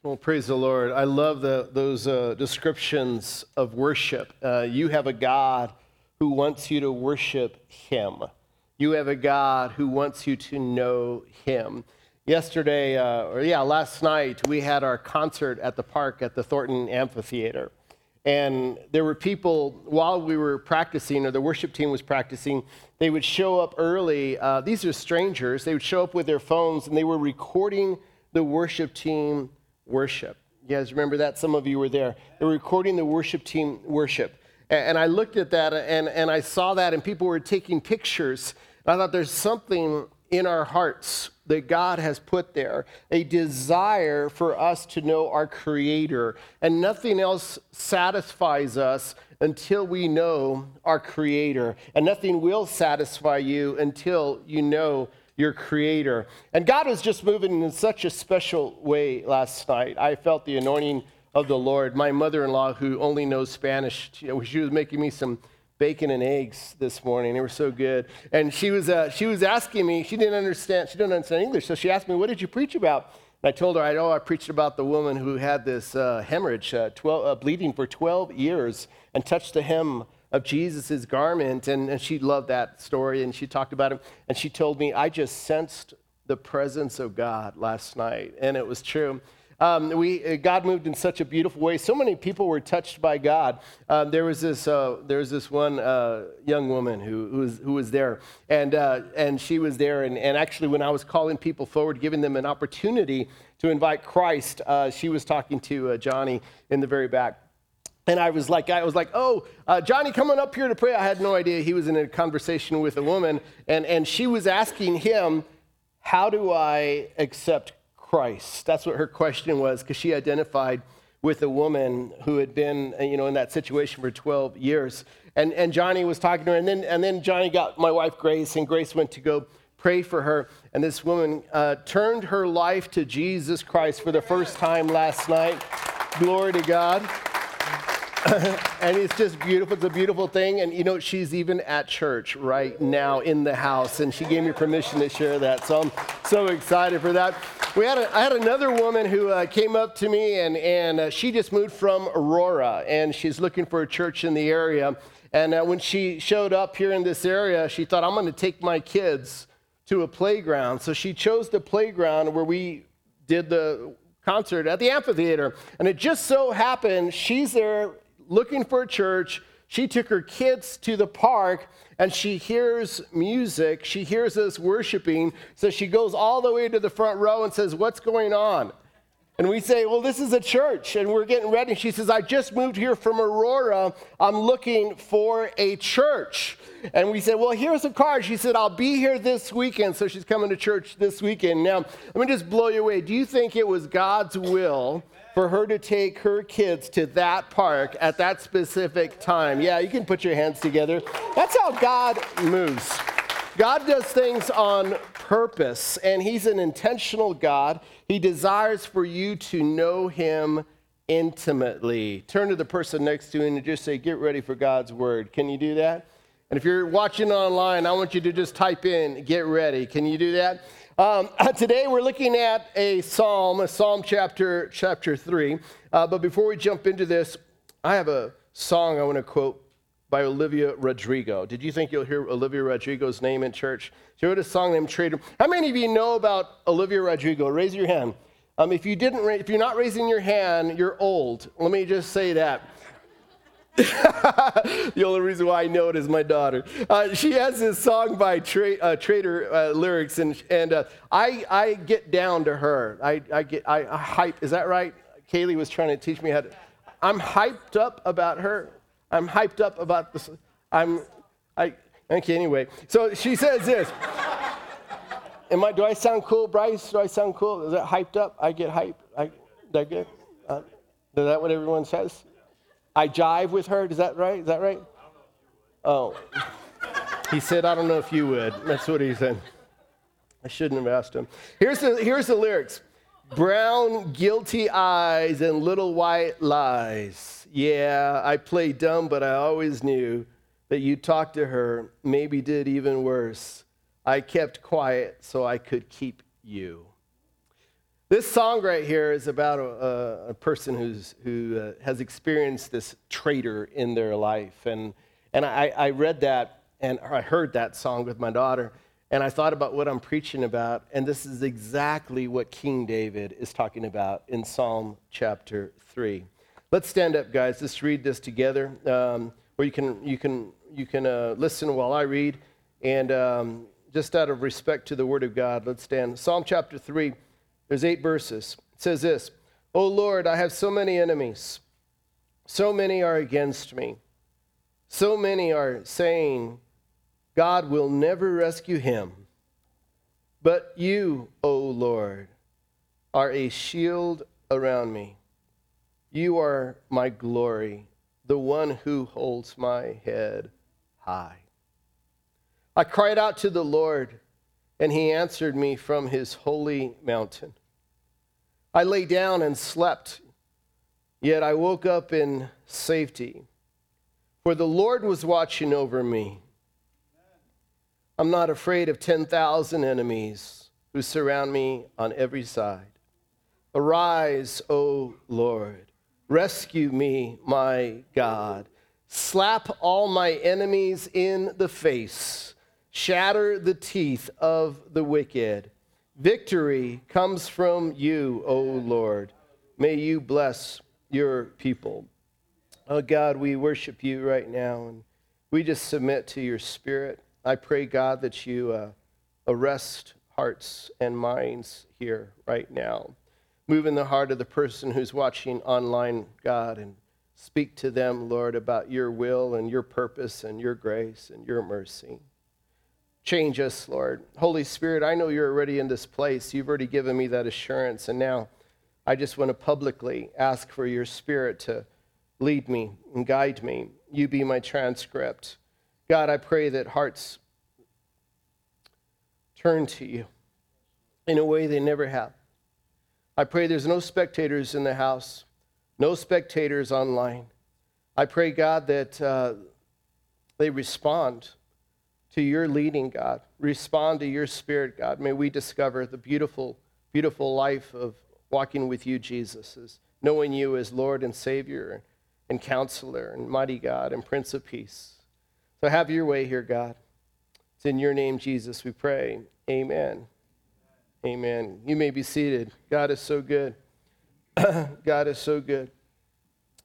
Well, praise the Lord. I love the, those uh, descriptions of worship. Uh, you have a God who wants you to worship Him. You have a God who wants you to know Him. Yesterday, uh, or yeah, last night, we had our concert at the park at the Thornton Amphitheater. And there were people, while we were practicing, or the worship team was practicing, they would show up early. Uh, these are strangers. They would show up with their phones and they were recording the worship team worship. You guys remember that? Some of you were there. They were recording the worship team worship. And I looked at that and, and I saw that, and people were taking pictures. I thought there's something in our hearts that God has put there a desire for us to know our Creator. And nothing else satisfies us until we know our Creator. And nothing will satisfy you until you know your creator. And God was just moving in such a special way last night. I felt the anointing of the Lord. My mother in law, who only knows Spanish, she was making me some bacon and eggs this morning. They were so good. And she was, uh, she was asking me, she didn't understand, she didn't understand English. So she asked me, What did you preach about? And I told her, I know I preached about the woman who had this uh, hemorrhage, uh, 12, uh, bleeding for 12 years, and touched the hem of Jesus' garment. And, and she loved that story and she talked about it. And she told me, I just sensed the presence of God last night. And it was true. Um, we, uh, God moved in such a beautiful way. So many people were touched by God. Um, there, was this, uh, there was this one uh, young woman who, who, was, who was there, and, uh, and she was there. And, and actually, when I was calling people forward, giving them an opportunity to invite Christ, uh, she was talking to Johnny in the very back. And I was like, I was like, oh, uh, Johnny, coming up here to pray. I had no idea he was in a conversation with a woman, and, and she was asking him, how do I accept Christ? That's what her question was, because she identified with a woman who had been, uh, you know, in that situation for 12 years. And, and Johnny was talking to her, and then, and then Johnny got my wife Grace, and Grace went to go pray for her. And this woman uh, turned her life to Jesus Christ for the first time last night. Glory to God. and it's just beautiful. It's a beautiful thing. And you know, she's even at church right now in the house, and she gave me permission to share that. So I'm so excited for that. We had a, I had another woman who uh, came up to me, and, and uh, she just moved from Aurora, and she's looking for a church in the area. And uh, when she showed up here in this area, she thought, I'm going to take my kids to a playground. So she chose the playground where we did the concert at the amphitheater. And it just so happened she's there looking for a church. She took her kids to the park and she hears music. She hears us worshiping. So she goes all the way to the front row and says, What's going on? And we say, Well, this is a church and we're getting ready. She says, I just moved here from Aurora. I'm looking for a church. And we said, Well, here's a card. She said, I'll be here this weekend. So she's coming to church this weekend. Now, let me just blow you away. Do you think it was God's will? for her to take her kids to that park at that specific time. Yeah, you can put your hands together. That's how God moves. God does things on purpose, and He's an intentional God. He desires for you to know Him intimately. Turn to the person next to you and just say, Get ready for God's word. Can you do that? And if you're watching online, I want you to just type in, Get ready. Can you do that? Um, today we're looking at a psalm, a psalm chapter chapter three. Uh, but before we jump into this, I have a song I want to quote by Olivia Rodrigo. Did you think you'll hear Olivia Rodrigo's name in church? She wrote a song named Traitor. How many of you know about Olivia Rodrigo? Raise your hand. Um, if you didn't, if you're not raising your hand, you're old. Let me just say that. the only reason why I know it is my daughter. Uh, she has this song by tra- uh, Traitor uh, lyrics, and and uh, I I get down to her. I I get I, I, hype. Is that right? Kaylee was trying to teach me how to. I'm hyped up about her. I'm hyped up about this. I'm I okay. Anyway, so she says this. Am I? Do I sound cool, Bryce? Do I sound cool? Is that hyped up? I get hyped. I that good? Uh, is that what everyone says? I jive with her. Is that right? Is that right? I don't know if you would. Oh. He said, I don't know if you would. That's what he said. I shouldn't have asked him. Here's the, here's the lyrics Brown, guilty eyes, and little white lies. Yeah, I play dumb, but I always knew that you talked to her, maybe did even worse. I kept quiet so I could keep you. This song right here is about a, a person who's, who uh, has experienced this traitor in their life. And, and I, I read that and I heard that song with my daughter, and I thought about what I'm preaching about. And this is exactly what King David is talking about in Psalm chapter 3. Let's stand up, guys. Let's read this together. Um, or you can, you can, you can uh, listen while I read. And um, just out of respect to the Word of God, let's stand. Psalm chapter 3. There's eight verses. It says this O Lord, I have so many enemies. So many are against me. So many are saying, God will never rescue him. But you, O Lord, are a shield around me. You are my glory, the one who holds my head high. I cried out to the Lord, and he answered me from his holy mountain. I lay down and slept, yet I woke up in safety. For the Lord was watching over me. I'm not afraid of 10,000 enemies who surround me on every side. Arise, O Lord. Rescue me, my God. Slap all my enemies in the face. Shatter the teeth of the wicked. Victory comes from you, O Lord. May you bless your people. Oh God, we worship you right now and we just submit to your spirit. I pray, God, that you uh, arrest hearts and minds here right now. Move in the heart of the person who's watching online, God, and speak to them, Lord, about your will and your purpose and your grace and your mercy. Change us, Lord. Holy Spirit, I know you're already in this place. You've already given me that assurance. And now I just want to publicly ask for your Spirit to lead me and guide me. You be my transcript. God, I pray that hearts turn to you in a way they never have. I pray there's no spectators in the house, no spectators online. I pray, God, that uh, they respond to your leading, God. Respond to your spirit, God. May we discover the beautiful, beautiful life of walking with you, Jesus, as knowing you as Lord and Savior and counselor and mighty God and Prince of Peace. So have your way here, God. It's in your name, Jesus, we pray. Amen. Amen. You may be seated. God is so good. God is so good.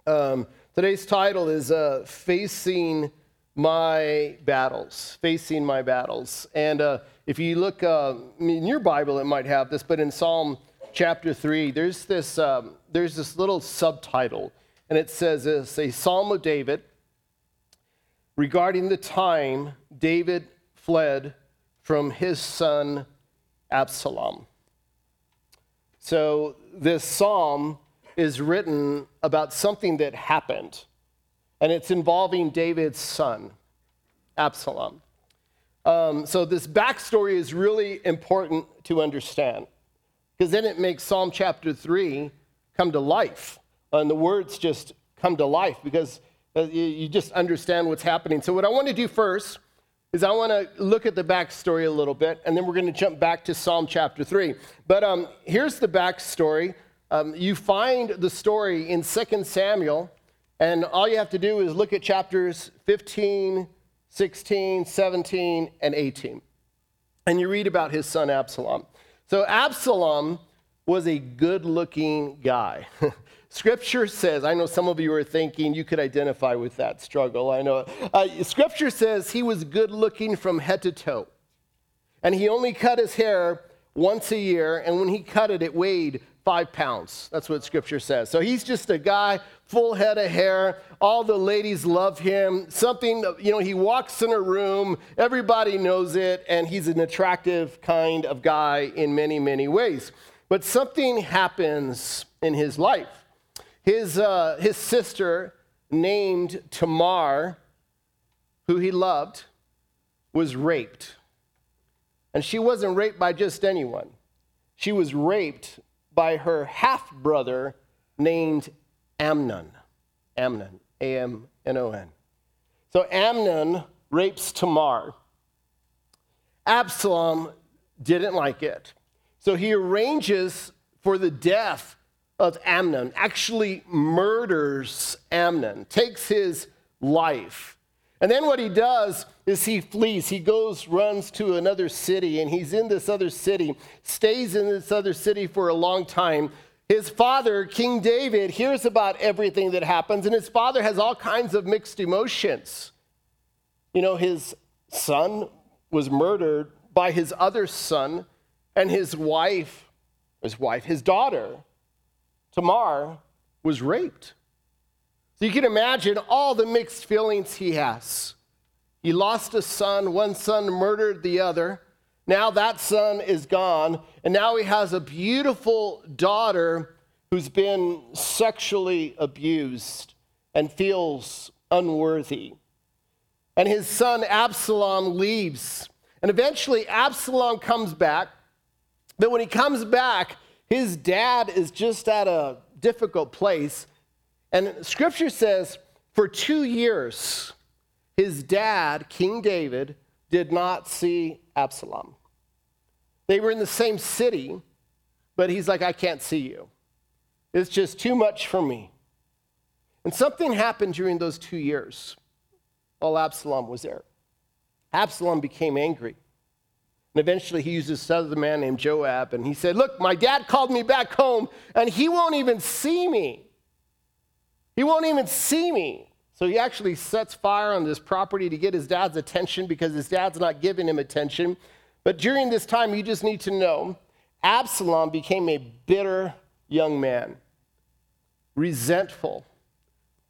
Um, today's title is uh, Facing my battles, facing my battles. And uh, if you look uh, in your Bible, it might have this, but in Psalm chapter 3, there's this, um, there's this little subtitle, and it says this a Psalm of David regarding the time David fled from his son Absalom. So this psalm is written about something that happened and it's involving David's son, Absalom. Um, so, this backstory is really important to understand because then it makes Psalm chapter 3 come to life. And the words just come to life because uh, you just understand what's happening. So, what I want to do first is I want to look at the backstory a little bit, and then we're going to jump back to Psalm chapter 3. But um, here's the backstory. Um, you find the story in 2 Samuel and all you have to do is look at chapters 15, 16, 17, and 18. And you read about his son Absalom. So Absalom was a good looking guy. Scripture says, I know some of you are thinking you could identify with that struggle. I know. Uh, scripture says he was good looking from head to toe. And he only cut his hair once a year. And when he cut it, it weighed five pounds. That's what scripture says. So he's just a guy, full head of hair. All the ladies love him. Something, you know, he walks in a room, everybody knows it, and he's an attractive kind of guy in many, many ways. But something happens in his life. His, uh, his sister, named Tamar, who he loved, was raped. And she wasn't raped by just anyone. She was raped by her half brother named Amnon. Amnon, A M N O N. So Amnon rapes Tamar. Absalom didn't like it. So he arranges for the death of Amnon, actually murders Amnon, takes his life. And then what he does is he flees. He goes, runs to another city, and he's in this other city, stays in this other city for a long time. His father, King David, hears about everything that happens, and his father has all kinds of mixed emotions. You know, his son was murdered by his other son, and his wife, his wife, his daughter, Tamar, was raped. So you can imagine all the mixed feelings he has. He lost a son, one son murdered the other. Now that son is gone, and now he has a beautiful daughter who's been sexually abused and feels unworthy. And his son Absalom leaves. And eventually, Absalom comes back. But when he comes back, his dad is just at a difficult place. And scripture says for two years, his dad, King David, did not see Absalom. They were in the same city, but he's like, I can't see you. It's just too much for me. And something happened during those two years while Absalom was there. Absalom became angry. And eventually he used this other man named Joab, and he said, Look, my dad called me back home, and he won't even see me. He won't even see me. So he actually sets fire on this property to get his dad's attention because his dad's not giving him attention. But during this time, you just need to know Absalom became a bitter young man, resentful,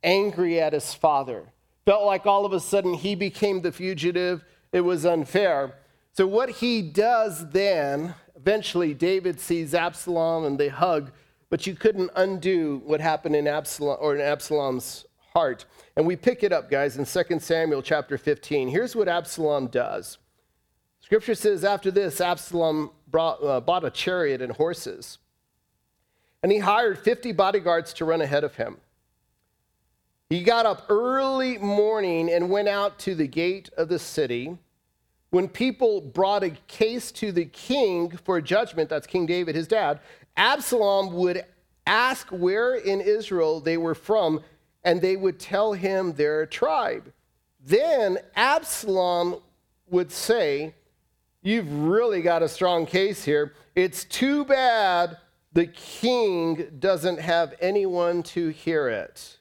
angry at his father. Felt like all of a sudden he became the fugitive. It was unfair. So, what he does then, eventually, David sees Absalom and they hug, but you couldn't undo what happened in Absalom or in Absalom's heart. And we pick it up, guys, in 2 Samuel chapter 15. Here's what Absalom does. Scripture says, after this, Absalom brought, uh, bought a chariot and horses, and he hired 50 bodyguards to run ahead of him. He got up early morning and went out to the gate of the city when people brought a case to the king for judgment, that's King David, his dad, Absalom would ask where in Israel they were from, and they would tell him their tribe. Then Absalom would say, You've really got a strong case here. It's too bad the king doesn't have anyone to hear it.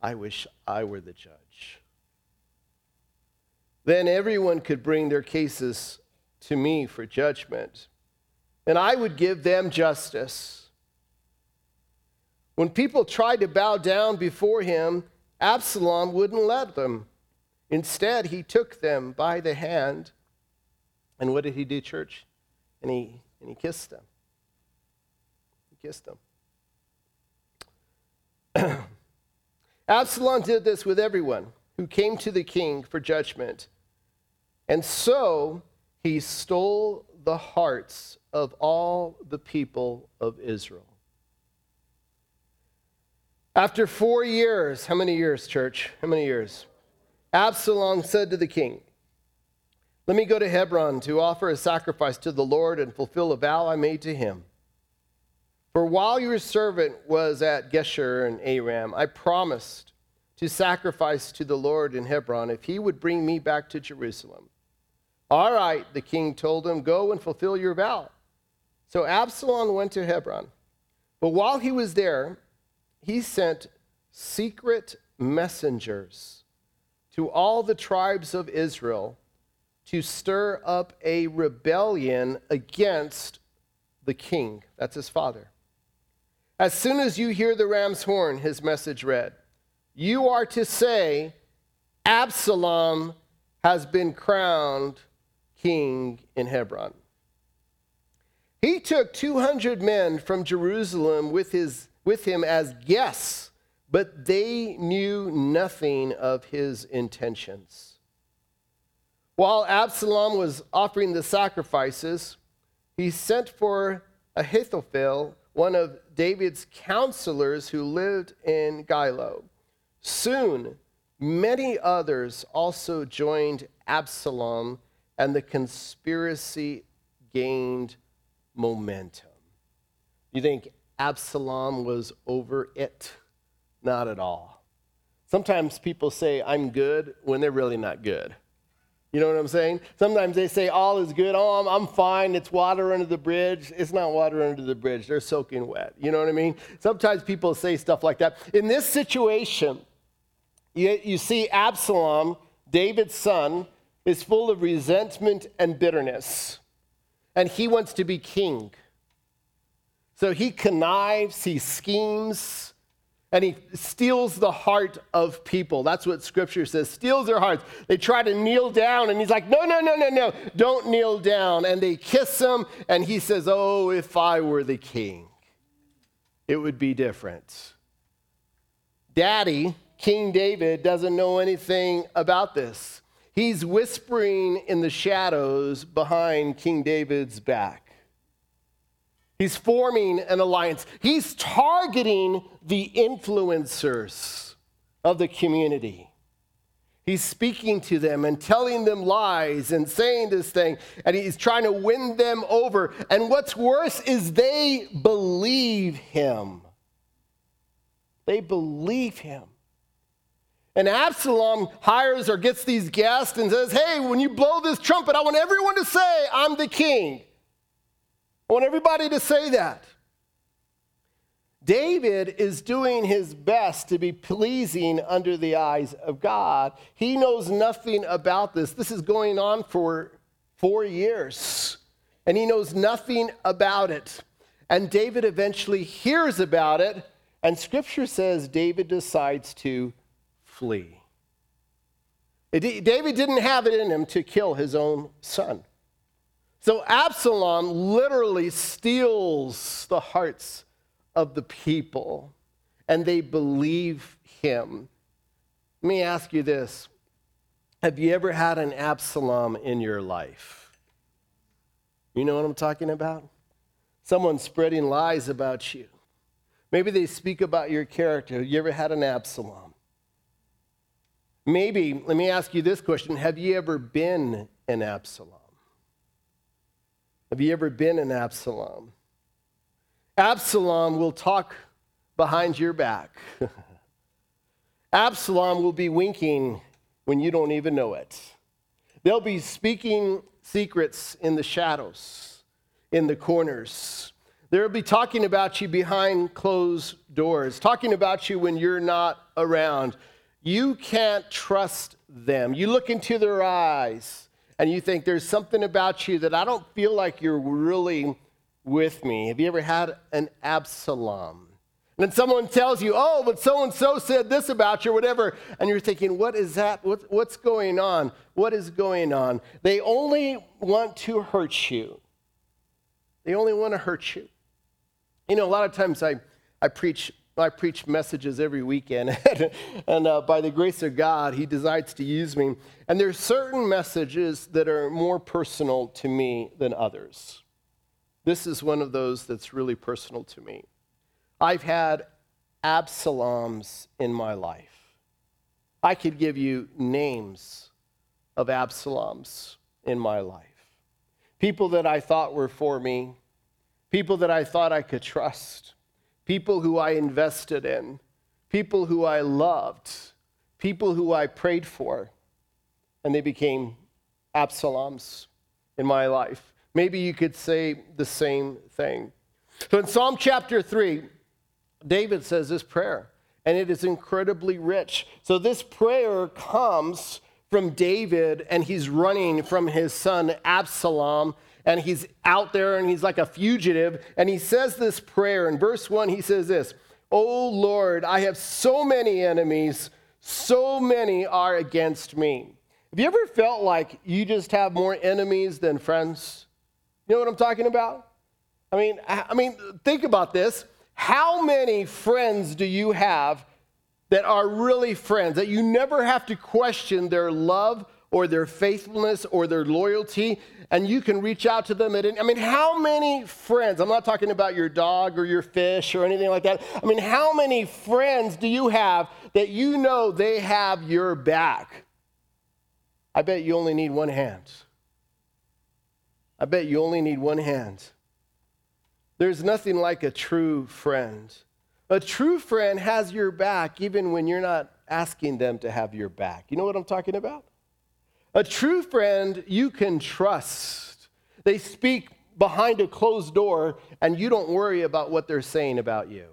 I wish I were the judge. Then everyone could bring their cases to me for judgment, and I would give them justice. When people tried to bow down before him, Absalom wouldn't let them. Instead, he took them by the hand. And what did he do, church? And he, and he kissed them. He kissed them. Absalom did this with everyone who came to the king for judgment. And so he stole the hearts of all the people of Israel. After four years, how many years, church? How many years? Absalom said to the king, Let me go to Hebron to offer a sacrifice to the Lord and fulfill a vow I made to him. For while your servant was at Geshur and Aram, I promised to sacrifice to the Lord in Hebron if he would bring me back to Jerusalem. All right, the king told him, Go and fulfill your vow. So Absalom went to Hebron. But while he was there, he sent secret messengers to all the tribes of Israel to stir up a rebellion against the king. That's his father. As soon as you hear the ram's horn, his message read, you are to say, Absalom has been crowned king in Hebron. He took 200 men from Jerusalem with, his, with him as guests, but they knew nothing of his intentions. While Absalom was offering the sacrifices, he sent for Ahithophel, one of David's counselors who lived in Gilo. Soon, many others also joined Absalom and the conspiracy gained momentum. You think Absalom was over it? Not at all. Sometimes people say, I'm good, when they're really not good. You know what I'm saying? Sometimes they say all is good. Oh, I'm, I'm, fine. It's water under the bridge. It's not water under the bridge. They're soaking wet. You know what I mean? Sometimes people say stuff like that. In this situation, you, you see Absalom, David's son, is full of resentment and bitterness, and he wants to be king. So he connives, he schemes, and he steals the heart of people. That's what scripture says steals their hearts. They try to kneel down, and he's like, No, no, no, no, no, don't kneel down. And they kiss him, and he says, Oh, if I were the king, it would be different. Daddy, King David, doesn't know anything about this. He's whispering in the shadows behind King David's back. He's forming an alliance. He's targeting the influencers of the community. He's speaking to them and telling them lies and saying this thing, and he's trying to win them over. And what's worse is they believe him. They believe him. And Absalom hires or gets these guests and says, Hey, when you blow this trumpet, I want everyone to say, I'm the king. I want everybody to say that. David is doing his best to be pleasing under the eyes of God. He knows nothing about this. This is going on for four years, and he knows nothing about it. And David eventually hears about it, and scripture says David decides to flee. David didn't have it in him to kill his own son. So Absalom literally steals the hearts of the people, and they believe him. Let me ask you this Have you ever had an Absalom in your life? You know what I'm talking about? Someone spreading lies about you. Maybe they speak about your character. Have you ever had an Absalom? Maybe, let me ask you this question Have you ever been an Absalom? Have you ever been an Absalom? Absalom will talk behind your back. Absalom will be winking when you don't even know it. They'll be speaking secrets in the shadows, in the corners. They'll be talking about you behind closed doors, talking about you when you're not around. You can't trust them. You look into their eyes and you think there's something about you that I don't feel like you're really with me. Have you ever had an Absalom? And then someone tells you, oh, but so and so said this about you, or whatever. And you're thinking, what is that? What, what's going on? What is going on? They only want to hurt you. They only want to hurt you. You know, a lot of times I, I preach I preach messages every weekend, and uh, by the grace of God, He decides to use me. And there's certain messages that are more personal to me than others. This is one of those that's really personal to me. I've had Absaloms in my life. I could give you names of Absaloms in my life. People that I thought were for me, people that I thought I could trust people who I invested in, people who I loved, people who I prayed for, and they became Absaloms in my life. Maybe you could say the same thing. So in Psalm chapter 3, David says this prayer, and it is incredibly rich. So this prayer comes from David, and he's running from his son Absalom and he's out there and he's like a fugitive. And he says this prayer. In verse 1, he says this Oh Lord, I have so many enemies, so many are against me. Have you ever felt like you just have more enemies than friends? You know what I'm talking about? I mean, I mean, think about this. How many friends do you have that are really friends that you never have to question their love or their faithfulness or their loyalty, and you can reach out to them at any, I mean, how many friends, I'm not talking about your dog or your fish or anything like that. I mean, how many friends do you have that you know they have your back? I bet you only need one hand. I bet you only need one hand. There's nothing like a true friend. A true friend has your back even when you're not asking them to have your back. You know what I'm talking about? A true friend you can trust. They speak behind a closed door and you don't worry about what they're saying about you.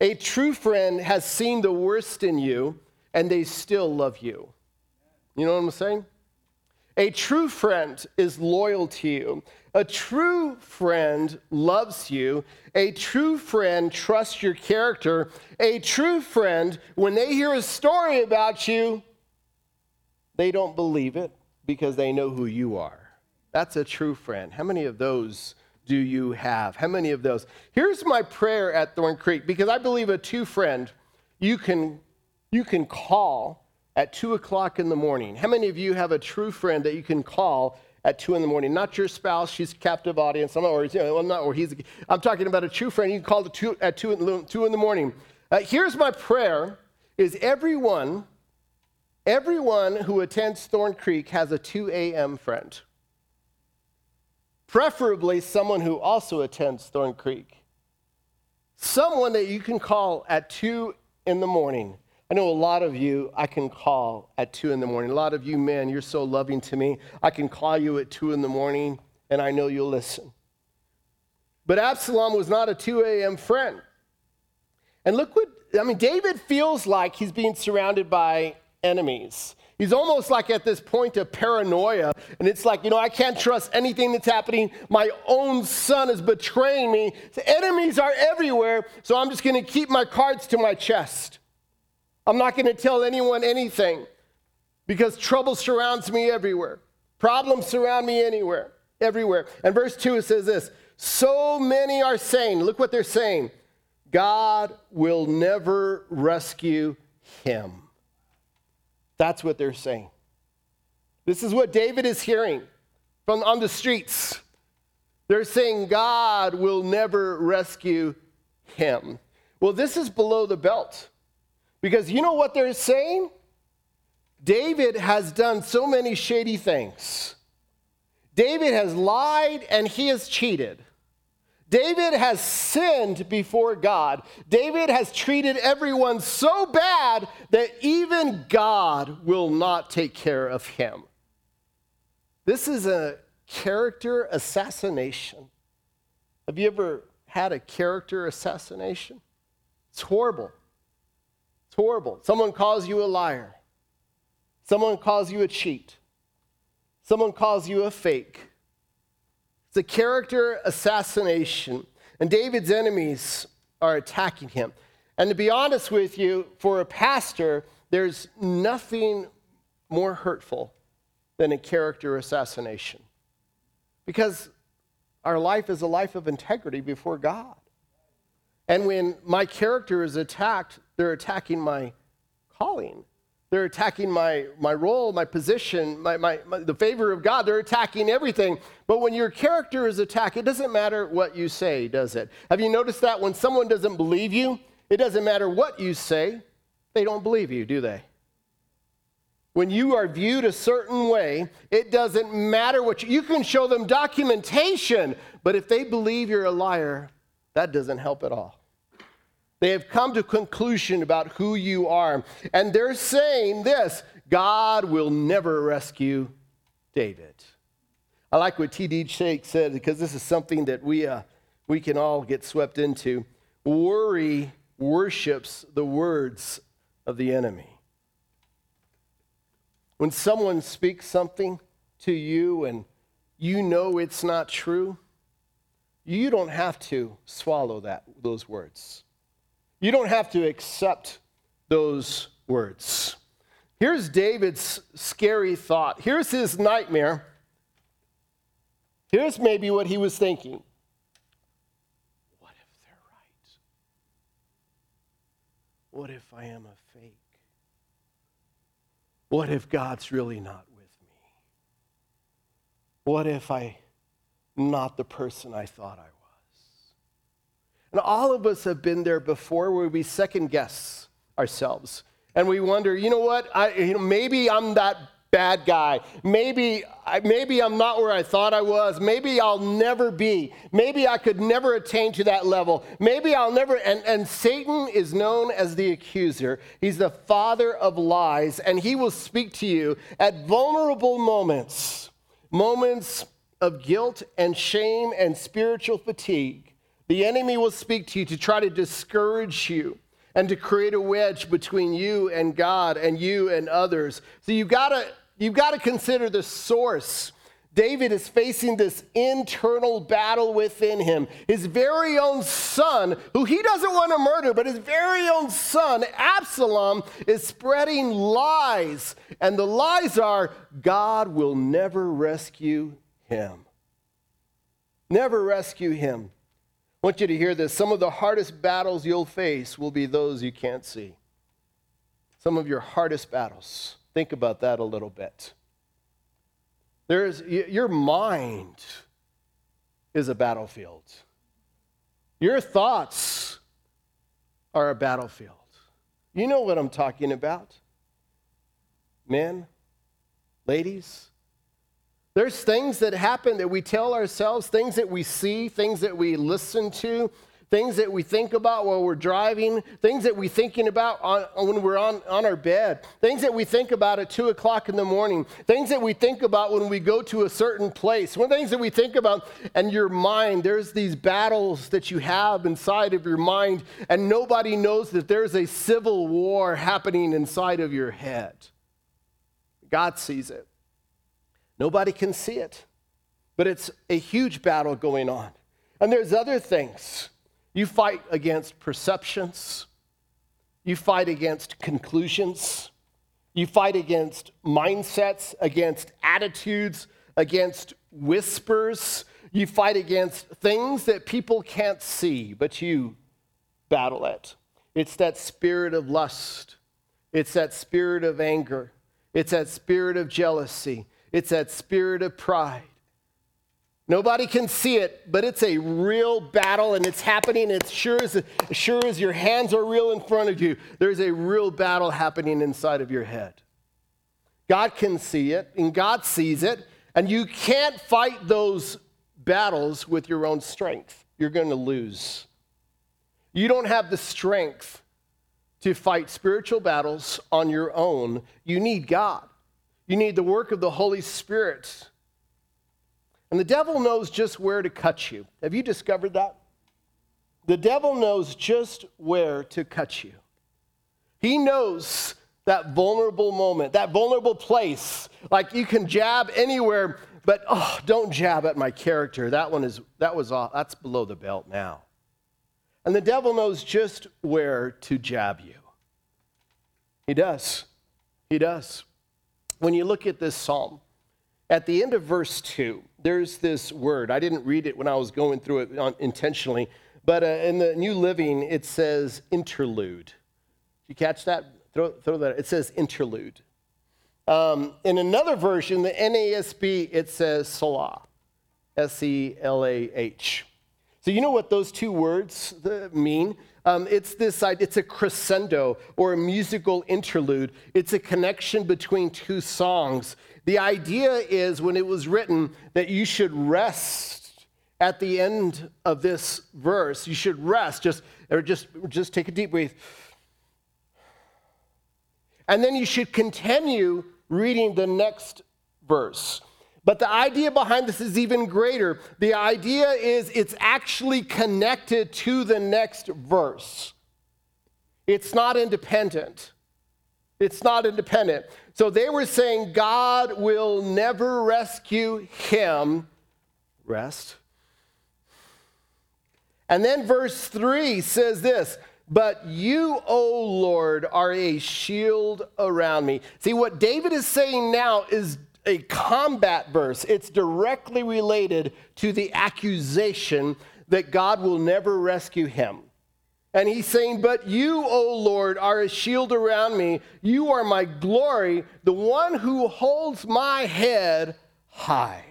A true friend has seen the worst in you and they still love you. You know what I'm saying? A true friend is loyal to you. A true friend loves you. A true friend trusts your character. A true friend, when they hear a story about you, they don't believe it because they know who you are. That's a true friend. How many of those do you have? How many of those? Here's my prayer at Thorn Creek because I believe a true friend you can, you can call at 2 o'clock in the morning. How many of you have a true friend that you can call at 2 in the morning? Not your spouse, she's captive audience. I'm not, or, you know, I'm not, or he's, I'm talking about a true friend you can call at 2, at 2, in, 2 in the morning. Uh, here's my prayer is everyone, everyone who attends Thorn Creek has a 2 a.m. friend. Preferably someone who also attends Thorn Creek. Someone that you can call at 2 in the morning I know a lot of you I can call at 2 in the morning. A lot of you men, you're so loving to me. I can call you at 2 in the morning and I know you'll listen. But Absalom was not a 2 a.m. friend. And look what, I mean, David feels like he's being surrounded by enemies. He's almost like at this point of paranoia. And it's like, you know, I can't trust anything that's happening. My own son is betraying me. The enemies are everywhere. So I'm just going to keep my cards to my chest. I'm not going to tell anyone anything because trouble surrounds me everywhere. Problems surround me anywhere, everywhere. And verse 2 it says this So many are saying, look what they're saying, God will never rescue him. That's what they're saying. This is what David is hearing from on the streets. They're saying God will never rescue him. Well, this is below the belt. Because you know what they're saying? David has done so many shady things. David has lied and he has cheated. David has sinned before God. David has treated everyone so bad that even God will not take care of him. This is a character assassination. Have you ever had a character assassination? It's horrible It's horrible. Someone calls you a liar. Someone calls you a cheat. Someone calls you a fake. A character assassination. And David's enemies are attacking him. And to be honest with you, for a pastor, there's nothing more hurtful than a character assassination. Because our life is a life of integrity before God. And when my character is attacked, they're attacking my calling. They're attacking my, my role, my position, my, my, my, the favor of God. They're attacking everything. But when your character is attacked, it doesn't matter what you say, does it? Have you noticed that when someone doesn't believe you, it doesn't matter what you say, they don't believe you, do they? When you are viewed a certain way, it doesn't matter what you, you can show them documentation, but if they believe you're a liar, that doesn't help at all. They have come to conclusion about who you are. And they're saying this God will never rescue David. I like what T.D. Jakes said because this is something that we, uh, we can all get swept into. Worry worships the words of the enemy. When someone speaks something to you and you know it's not true, you don't have to swallow that, those words. You don't have to accept those words. Here's David's scary thought. Here's his nightmare. Here's maybe what he was thinking. What if they're right? What if I am a fake? What if God's really not with me? What if I'm not the person I thought I was? And all of us have been there before where we second guess ourselves. And we wonder, you know what? I, you know, maybe I'm that bad guy. Maybe, maybe I'm not where I thought I was. Maybe I'll never be. Maybe I could never attain to that level. Maybe I'll never. And, and Satan is known as the accuser. He's the father of lies, and he will speak to you at vulnerable moments, moments of guilt and shame and spiritual fatigue. The enemy will speak to you to try to discourage you and to create a wedge between you and God and you and others. So you've got to you've got to consider the source. David is facing this internal battle within him. His very own son, who he doesn't want to murder, but his very own son, Absalom, is spreading lies. And the lies are God will never rescue him. Never rescue him. Want you to hear this. Some of the hardest battles you'll face will be those you can't see. Some of your hardest battles. Think about that a little bit. There's, your mind is a battlefield. Your thoughts are a battlefield. You know what I'm talking about. Men, ladies, there's things that happen that we tell ourselves, things that we see, things that we listen to, things that we think about while we're driving, things that we're thinking about on, when we're on, on our bed, things that we think about at 2 o'clock in the morning, things that we think about when we go to a certain place, one things that we think about and your mind, there's these battles that you have inside of your mind, and nobody knows that there's a civil war happening inside of your head. God sees it. Nobody can see it, but it's a huge battle going on. And there's other things. You fight against perceptions, you fight against conclusions, you fight against mindsets, against attitudes, against whispers. You fight against things that people can't see, but you battle it. It's that spirit of lust. It's that spirit of anger. It's that spirit of jealousy. It's that spirit of pride. Nobody can see it, but it's a real battle and it's happening. It's sure as, sure as your hands are real in front of you, there's a real battle happening inside of your head. God can see it and God sees it, and you can't fight those battles with your own strength. You're going to lose. You don't have the strength to fight spiritual battles on your own. You need God. You need the work of the Holy Spirit. And the devil knows just where to cut you. Have you discovered that? The devil knows just where to cut you. He knows that vulnerable moment, that vulnerable place. Like you can jab anywhere, but oh, don't jab at my character. That one is that was off. That's below the belt now. And the devil knows just where to jab you. He does. He does when you look at this psalm, at the end of verse 2, there's this word. I didn't read it when I was going through it intentionally, but uh, in the New Living, it says interlude. Did you catch that? Throw, throw that. It says interlude. Um, in another version, the NASB, it says Selah, S E L A H. So you know what those two words uh, mean? Um, it's this it's a crescendo or a musical interlude. It's a connection between two songs. The idea is when it was written that you should rest at the end of this verse. You should rest, just or just just take a deep breath. And then you should continue reading the next verse. But the idea behind this is even greater. The idea is it's actually connected to the next verse. It's not independent. It's not independent. So they were saying God will never rescue him. Rest. And then verse 3 says this But you, O Lord, are a shield around me. See, what David is saying now is a combat verse. It's directly related to the accusation that God will never rescue him. And he's saying, But you, O Lord, are a shield around me. You are my glory, the one who holds my head high.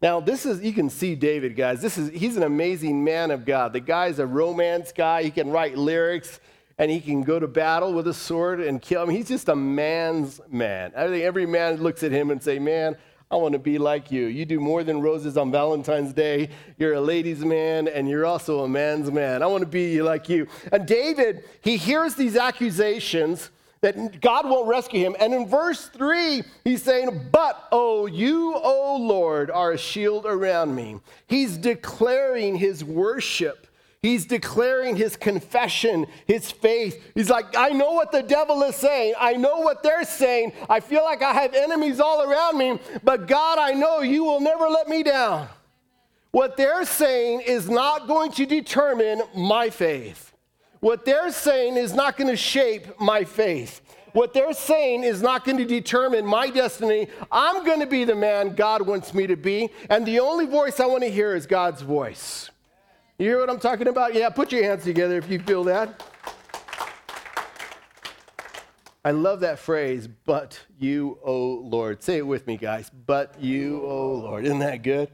Now, this is, you can see David, guys. This is, he's an amazing man of God. The guy's a romance guy. He can write lyrics and he can go to battle with a sword and kill. him. he's just a man's man. I think every man looks at him and say, man, I want to be like you. You do more than roses on Valentine's Day. You're a ladies' man and you're also a man's man. I want to be like you. And David, he hears these accusations that God won't rescue him. And in verse 3, he's saying, But, oh, you, O Lord, are a shield around me. He's declaring his worship. He's declaring his confession, his faith. He's like, I know what the devil is saying. I know what they're saying. I feel like I have enemies all around me, but God, I know you will never let me down. What they're saying is not going to determine my faith. What they're saying is not going to shape my faith. What they're saying is not going to determine my destiny. I'm going to be the man God wants me to be. And the only voice I want to hear is God's voice. You hear what I'm talking about? Yeah, put your hands together if you feel that. I love that phrase, but you, O Lord. Say it with me, guys. But you, O Lord. Isn't that good?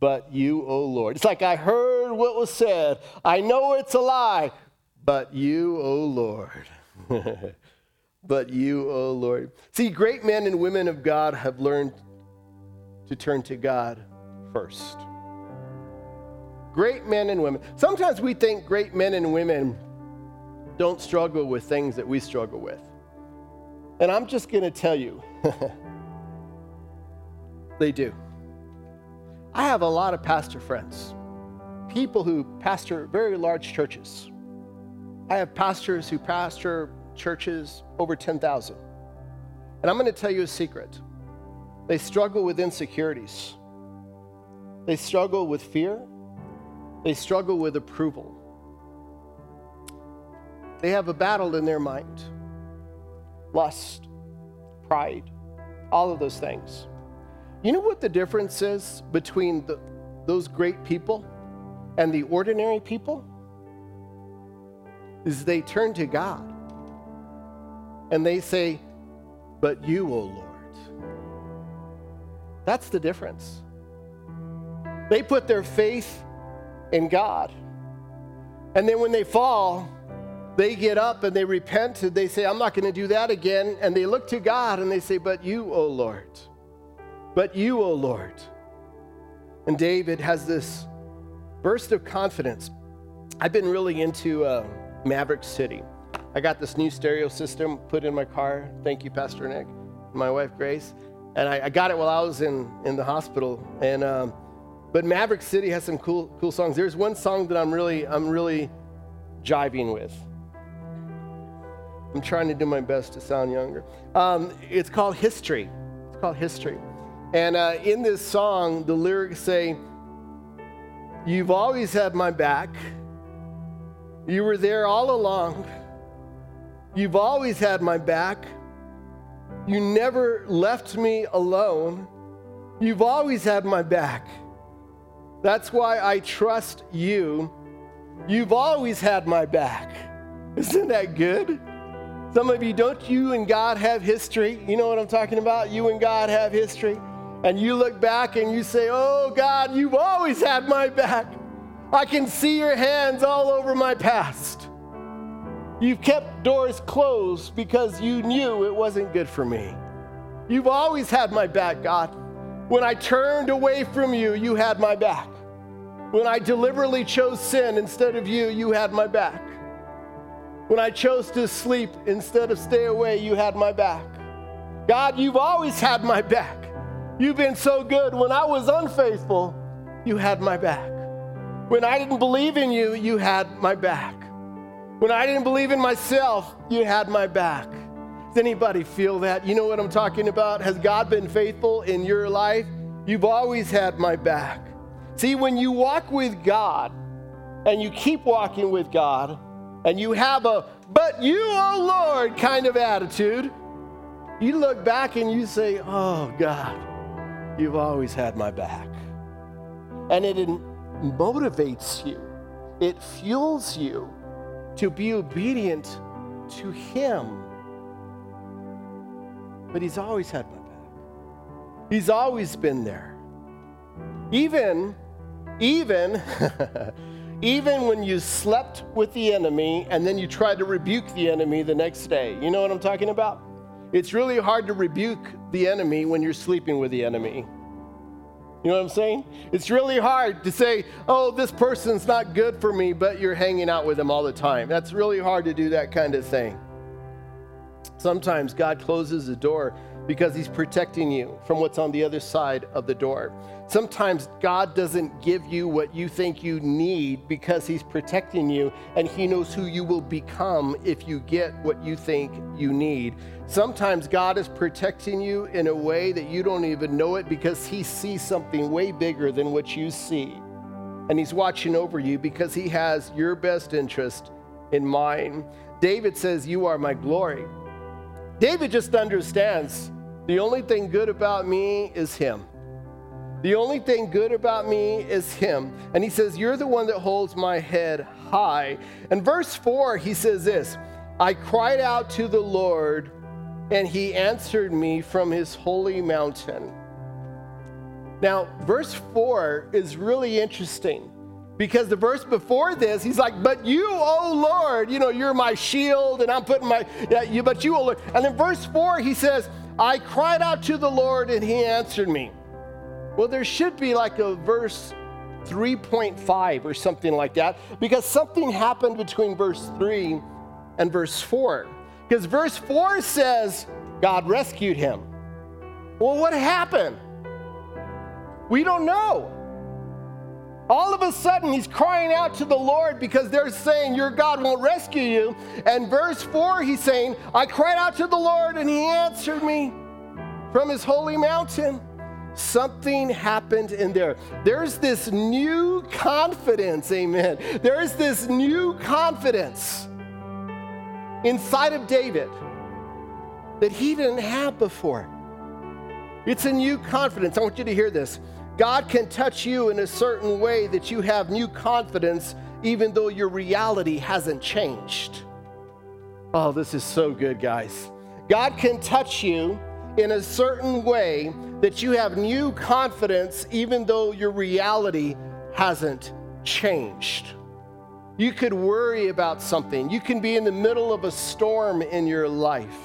but you, O Lord. It's like I heard what was said. I know it's a lie, but you, O Lord. but you, O Lord. See, great men and women of God have learned to turn to God first. Great men and women. Sometimes we think great men and women don't struggle with things that we struggle with. And I'm just going to tell you, they do. I have a lot of pastor friends, people who pastor very large churches. I have pastors who pastor churches over 10,000. And I'm going to tell you a secret. They struggle with insecurities. They struggle with fear. They struggle with approval. They have a battle in their mind lust, pride, all of those things. You know what the difference is between the, those great people and the ordinary people? Is they turn to God and they say, But you, O Lord. That's the difference. They put their faith in God. And then when they fall, they get up and they repent and they say, I'm not going to do that again. And they look to God and they say, But you, O Lord but you, O Lord. And David has this burst of confidence. I've been really into uh, Maverick City. I got this new stereo system put in my car. Thank you, Pastor Nick, my wife Grace. And I, I got it while I was in, in the hospital. And um, but Maverick City has some cool cool songs. There's one song that I'm really I'm really jiving with. I'm trying to do my best to sound younger. Um, it's called History. It's called History. And uh, in this song, the lyrics say, You've always had my back. You were there all along. You've always had my back. You never left me alone. You've always had my back. That's why I trust you. You've always had my back. Isn't that good? Some of you, don't you and God have history? You know what I'm talking about? You and God have history and you look back and you say, Oh God, you've always had my back. I can see your hands all over my past. You've kept doors closed because you knew it wasn't good for me. You've always had my back, God. When I turned away from you, you had my back. When I deliberately chose sin instead of you, you had my back. When I chose to sleep instead of stay away, you had my back. God, you've always had my back. You've been so good. When I was unfaithful, you had my back. When I didn't believe in you, you had my back. When I didn't believe in myself, you had my back. Does anybody feel that? You know what I'm talking about? Has God been faithful in your life? You've always had my back. See, when you walk with God and you keep walking with God and you have a, but you, oh Lord, kind of attitude, you look back and you say, oh God, You've always had my back. And it motivates you, it fuels you to be obedient to Him. But He's always had my back, He's always been there. Even, even, even when you slept with the enemy and then you tried to rebuke the enemy the next day. You know what I'm talking about? It's really hard to rebuke the enemy when you're sleeping with the enemy. You know what I'm saying? It's really hard to say, oh, this person's not good for me, but you're hanging out with them all the time. That's really hard to do that kind of thing. Sometimes God closes the door because He's protecting you from what's on the other side of the door. Sometimes God doesn't give you what you think you need because He's protecting you and He knows who you will become if you get what you think you need. Sometimes God is protecting you in a way that you don't even know it because He sees something way bigger than what you see. And He's watching over you because He has your best interest in mind. David says, You are my glory. David just understands the only thing good about me is Him. The only thing good about me is him. And he says, You're the one that holds my head high. And verse 4, he says this I cried out to the Lord, and he answered me from his holy mountain. Now, verse 4 is really interesting because the verse before this, he's like, But you, oh Lord, you know, you're my shield, and I'm putting my, yeah, you, but you, oh Lord. And in verse 4, he says, I cried out to the Lord, and he answered me. Well, there should be like a verse 3.5 or something like that because something happened between verse 3 and verse 4. Because verse 4 says God rescued him. Well, what happened? We don't know. All of a sudden, he's crying out to the Lord because they're saying, Your God won't rescue you. And verse 4, he's saying, I cried out to the Lord and he answered me from his holy mountain. Something happened in there. There's this new confidence, amen. There's this new confidence inside of David that he didn't have before. It's a new confidence. I want you to hear this. God can touch you in a certain way that you have new confidence, even though your reality hasn't changed. Oh, this is so good, guys. God can touch you in a certain way that you have new confidence even though your reality hasn't changed. You could worry about something. You can be in the middle of a storm in your life.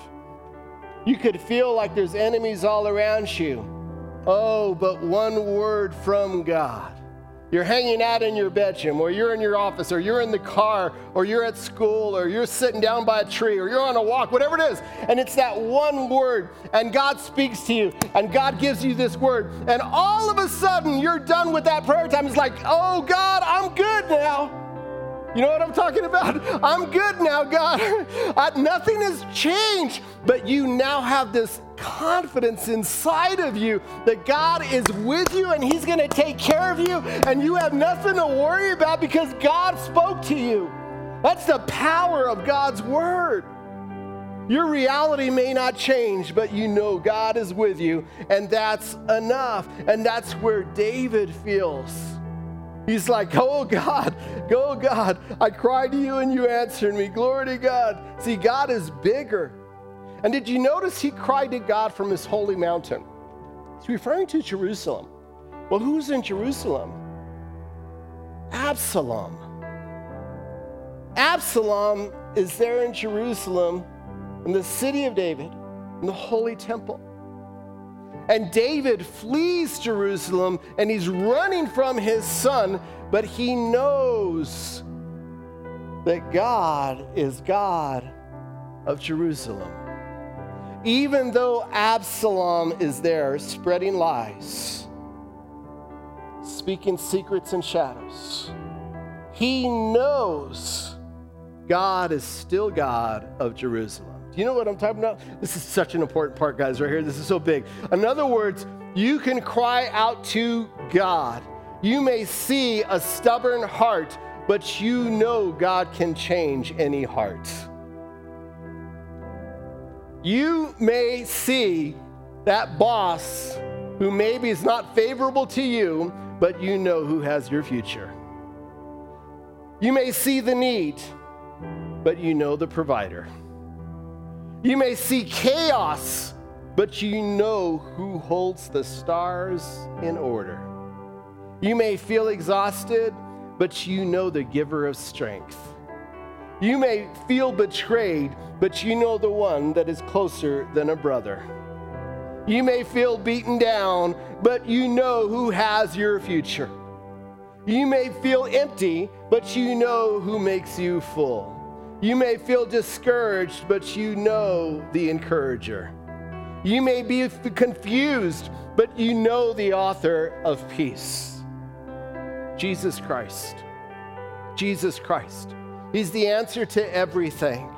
You could feel like there's enemies all around you. Oh, but one word from God you're hanging out in your bedroom, or you're in your office, or you're in the car, or you're at school, or you're sitting down by a tree, or you're on a walk, whatever it is, and it's that one word, and God speaks to you, and God gives you this word, and all of a sudden you're done with that prayer time. It's like, oh God, I'm good now. You know what I'm talking about? I'm good now, God. I, nothing has changed, but you now have this confidence inside of you that God is with you and He's going to take care of you, and you have nothing to worry about because God spoke to you. That's the power of God's Word. Your reality may not change, but you know God is with you, and that's enough. And that's where David feels. He's like, Oh God, go God. I cried to you and you answered me. Glory to God. See, God is bigger. And did you notice he cried to God from his holy mountain? He's referring to Jerusalem. Well, who's in Jerusalem? Absalom. Absalom is there in Jerusalem, in the city of David, in the holy temple. And David flees Jerusalem and he's running from his son, but he knows that God is God of Jerusalem. Even though Absalom is there spreading lies, speaking secrets and shadows, he knows God is still God of Jerusalem. Do you know what I'm talking about? This is such an important part, guys, right here. This is so big. In other words, you can cry out to God. You may see a stubborn heart, but you know God can change any heart. You may see that boss who maybe is not favorable to you, but you know who has your future. You may see the need, but you know the provider. You may see chaos, but you know who holds the stars in order. You may feel exhausted, but you know the giver of strength. You may feel betrayed, but you know the one that is closer than a brother. You may feel beaten down, but you know who has your future. You may feel empty, but you know who makes you full. You may feel discouraged, but you know the encourager. You may be confused, but you know the author of peace Jesus Christ. Jesus Christ. He's the answer to everything.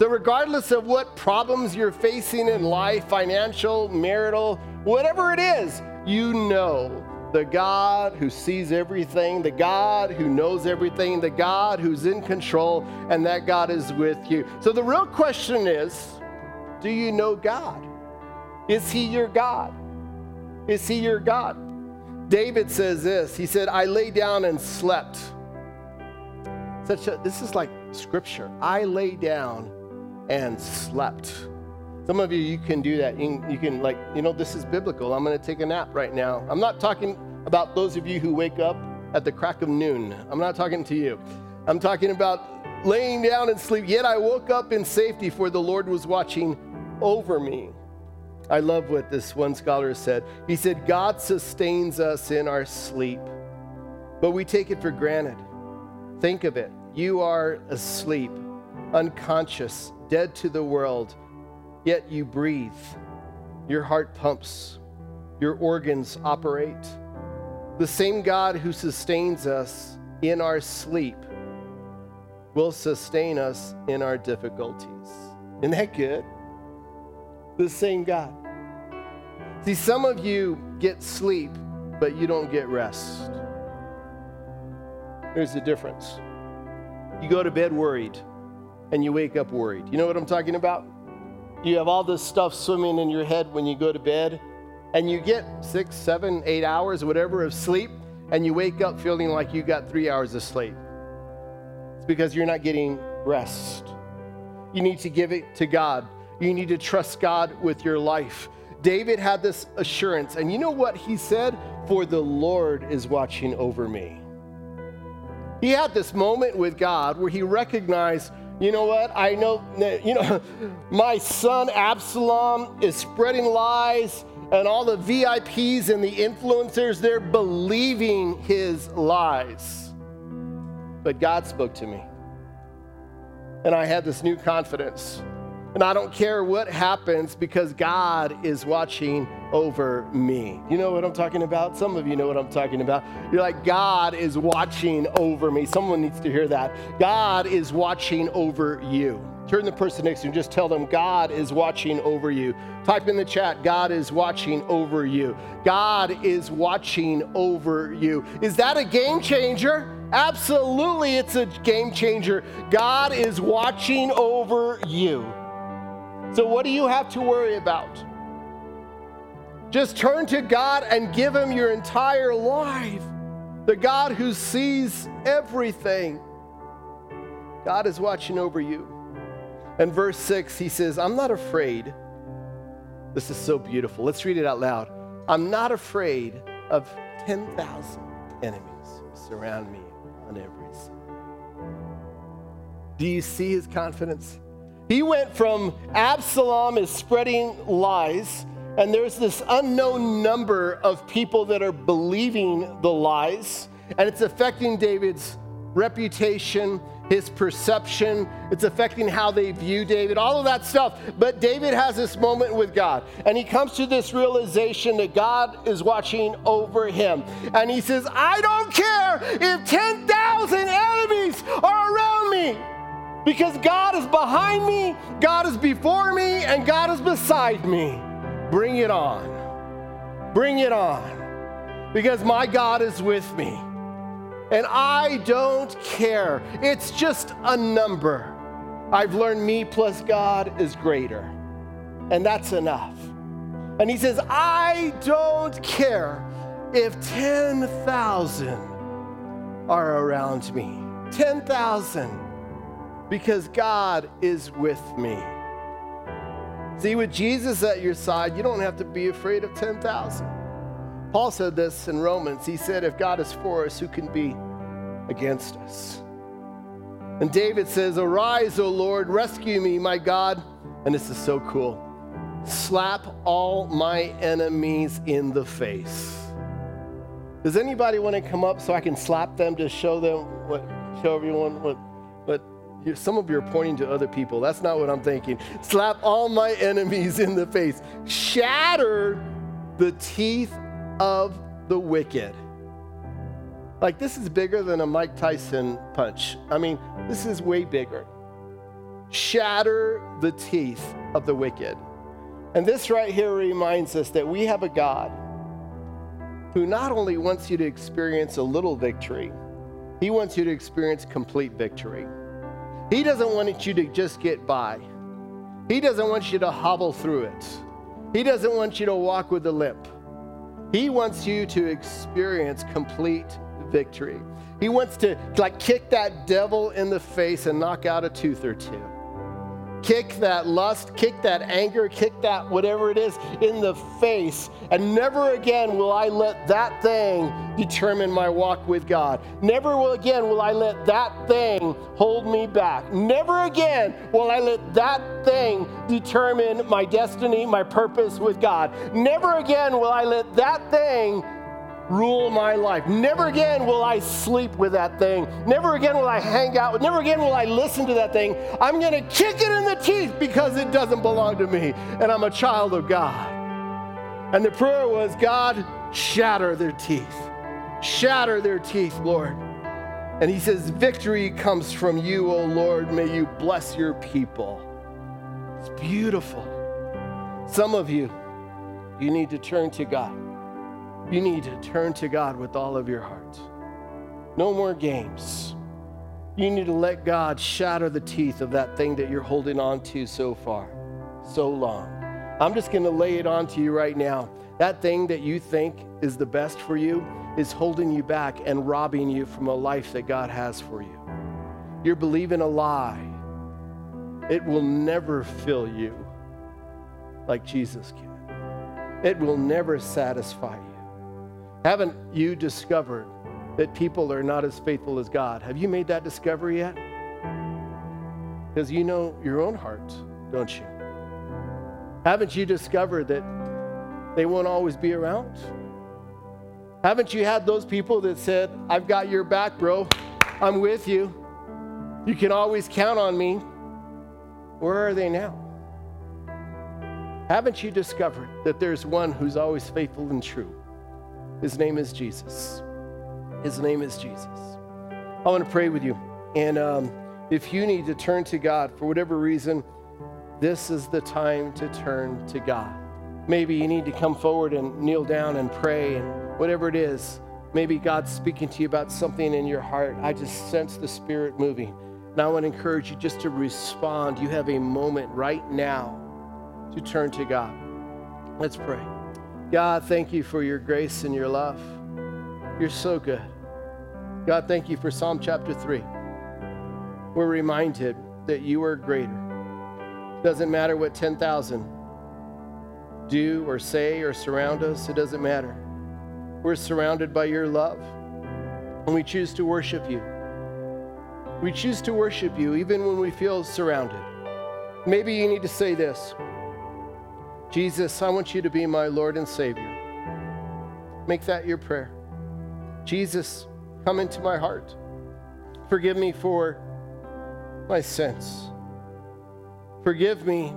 So, regardless of what problems you're facing in life financial, marital, whatever it is you know the God who sees everything, the God who knows everything, the God who's in control, and that God is with you. So, the real question is do you know God? Is He your God? Is He your God? David says this He said, I lay down and slept. Such a, this is like scripture. I lay down and slept. Some of you, you can do that. You can, you can, like, you know, this is biblical. I'm going to take a nap right now. I'm not talking about those of you who wake up at the crack of noon. I'm not talking to you. I'm talking about laying down and sleep. Yet I woke up in safety, for the Lord was watching over me. I love what this one scholar said. He said, God sustains us in our sleep, but we take it for granted. Think of it. You are asleep, unconscious, dead to the world yet you breathe. Your heart pumps, your organs operate. The same God who sustains us in our sleep will sustain us in our difficulties. Isn't that good? The same God. See, some of you get sleep, but you don't get rest. There's the difference. You go to bed worried, and you wake up worried. You know what I'm talking about? You have all this stuff swimming in your head when you go to bed, and you get six, seven, eight hours, whatever, of sleep, and you wake up feeling like you got three hours of sleep. It's because you're not getting rest. You need to give it to God. You need to trust God with your life. David had this assurance, and you know what he said? For the Lord is watching over me. He had this moment with God where he recognized you know what? I know, you know, my son Absalom is spreading lies, and all the VIPs and the influencers, they're believing his lies. But God spoke to me, and I had this new confidence. And I don't care what happens because God is watching over me. You know what I'm talking about? Some of you know what I'm talking about. You're like, God is watching over me. Someone needs to hear that. God is watching over you. Turn the person next to you and just tell them, God is watching over you. Type in the chat, God is watching over you. God is watching over you. Is that a game changer? Absolutely, it's a game changer. God is watching over you. So, what do you have to worry about? Just turn to God and give Him your entire life. The God who sees everything. God is watching over you. And verse 6, he says, I'm not afraid. This is so beautiful. Let's read it out loud. I'm not afraid of 10,000 enemies who surround me on every side. Do you see his confidence? He went from Absalom is spreading lies and there's this unknown number of people that are believing the lies, and it's affecting David's reputation, his perception, it's affecting how they view David, all of that stuff. But David has this moment with God, and he comes to this realization that God is watching over him. And he says, I don't care if 10,000 Because God is behind me, God is before me, and God is beside me. Bring it on. Bring it on. Because my God is with me. And I don't care. It's just a number. I've learned me plus God is greater. And that's enough. And he says, I don't care if 10,000 are around me. 10,000. Because God is with me. See, with Jesus at your side, you don't have to be afraid of 10,000. Paul said this in Romans. He said, If God is for us, who can be against us. And David says, Arise, O Lord, rescue me, my God. And this is so cool. Slap all my enemies in the face. Does anybody want to come up so I can slap them to show them what, show everyone what, what, some of you are pointing to other people. That's not what I'm thinking. Slap all my enemies in the face. Shatter the teeth of the wicked. Like, this is bigger than a Mike Tyson punch. I mean, this is way bigger. Shatter the teeth of the wicked. And this right here reminds us that we have a God who not only wants you to experience a little victory, he wants you to experience complete victory. He doesn't want you to just get by. He doesn't want you to hobble through it. He doesn't want you to walk with a limp. He wants you to experience complete victory. He wants to like kick that devil in the face and knock out a tooth or two. Kick that lust, kick that anger, kick that whatever it is in the face. And never again will I let that thing determine my walk with God. Never will again will I let that thing hold me back. Never again will I let that thing determine my destiny, my purpose with God. Never again will I let that thing rule my life. Never again will I sleep with that thing. Never again will I hang out with, never again will I listen to that thing. I'm going to kick it in the teeth because it doesn't belong to me and I'm a child of God. And the prayer was, God, shatter their teeth. Shatter their teeth, Lord. And he says, Victory comes from you, O Lord. May you bless your people. It's beautiful. Some of you, you need to turn to God. You need to turn to God with all of your heart. No more games. You need to let God shatter the teeth of that thing that you're holding on to so far, so long. I'm just going to lay it on to you right now. That thing that you think is the best for you is holding you back and robbing you from a life that God has for you. You're believing a lie. It will never fill you like Jesus can. It will never satisfy you. Haven't you discovered that people are not as faithful as God? Have you made that discovery yet? Because you know your own heart, don't you? Haven't you discovered that they won't always be around? Haven't you had those people that said, I've got your back, bro, I'm with you, you can always count on me? Where are they now? Haven't you discovered that there's one who's always faithful and true? His name is Jesus. His name is Jesus. I want to pray with you. And um, if you need to turn to God for whatever reason, this is the time to turn to God. Maybe you need to come forward and kneel down and pray, and whatever it is, maybe God's speaking to you about something in your heart. I just sense the Spirit moving. And I want to encourage you just to respond. You have a moment right now to turn to God. Let's pray. God, thank you for your grace and your love. You're so good. God, thank you for Psalm chapter 3. We're reminded that you are greater. It doesn't matter what 10,000 do or say or surround us, it doesn't matter. We're surrounded by your love, and we choose to worship you. We choose to worship you even when we feel surrounded. Maybe you need to say this Jesus, I want you to be my Lord and Savior. Make that your prayer. Jesus, come into my heart. Forgive me for my sins. Forgive me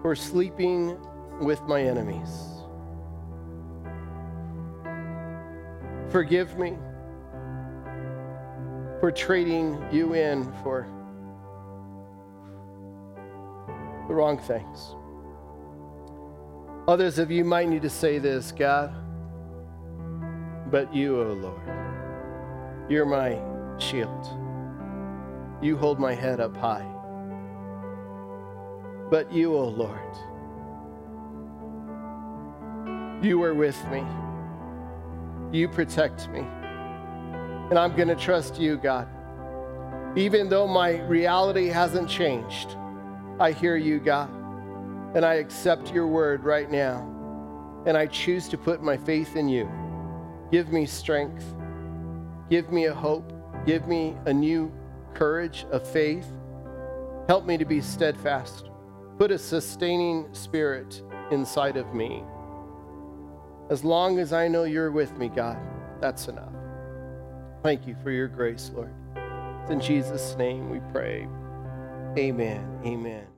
for sleeping with my enemies. Forgive me for trading you in for the wrong things. Others of you might need to say this God, but you, O oh Lord, you're my shield. You hold my head up high. But you, O oh Lord, you are with me. You protect me. And I'm going to trust you, God. Even though my reality hasn't changed, I hear you, God, and I accept your word right now. And I choose to put my faith in you. Give me strength. Give me a hope. Give me a new courage, of faith. Help me to be steadfast. Put a sustaining spirit inside of me. As long as I know you're with me, God, that's enough. Thank you for your grace, Lord. It's in Jesus' name we pray. Amen. Amen.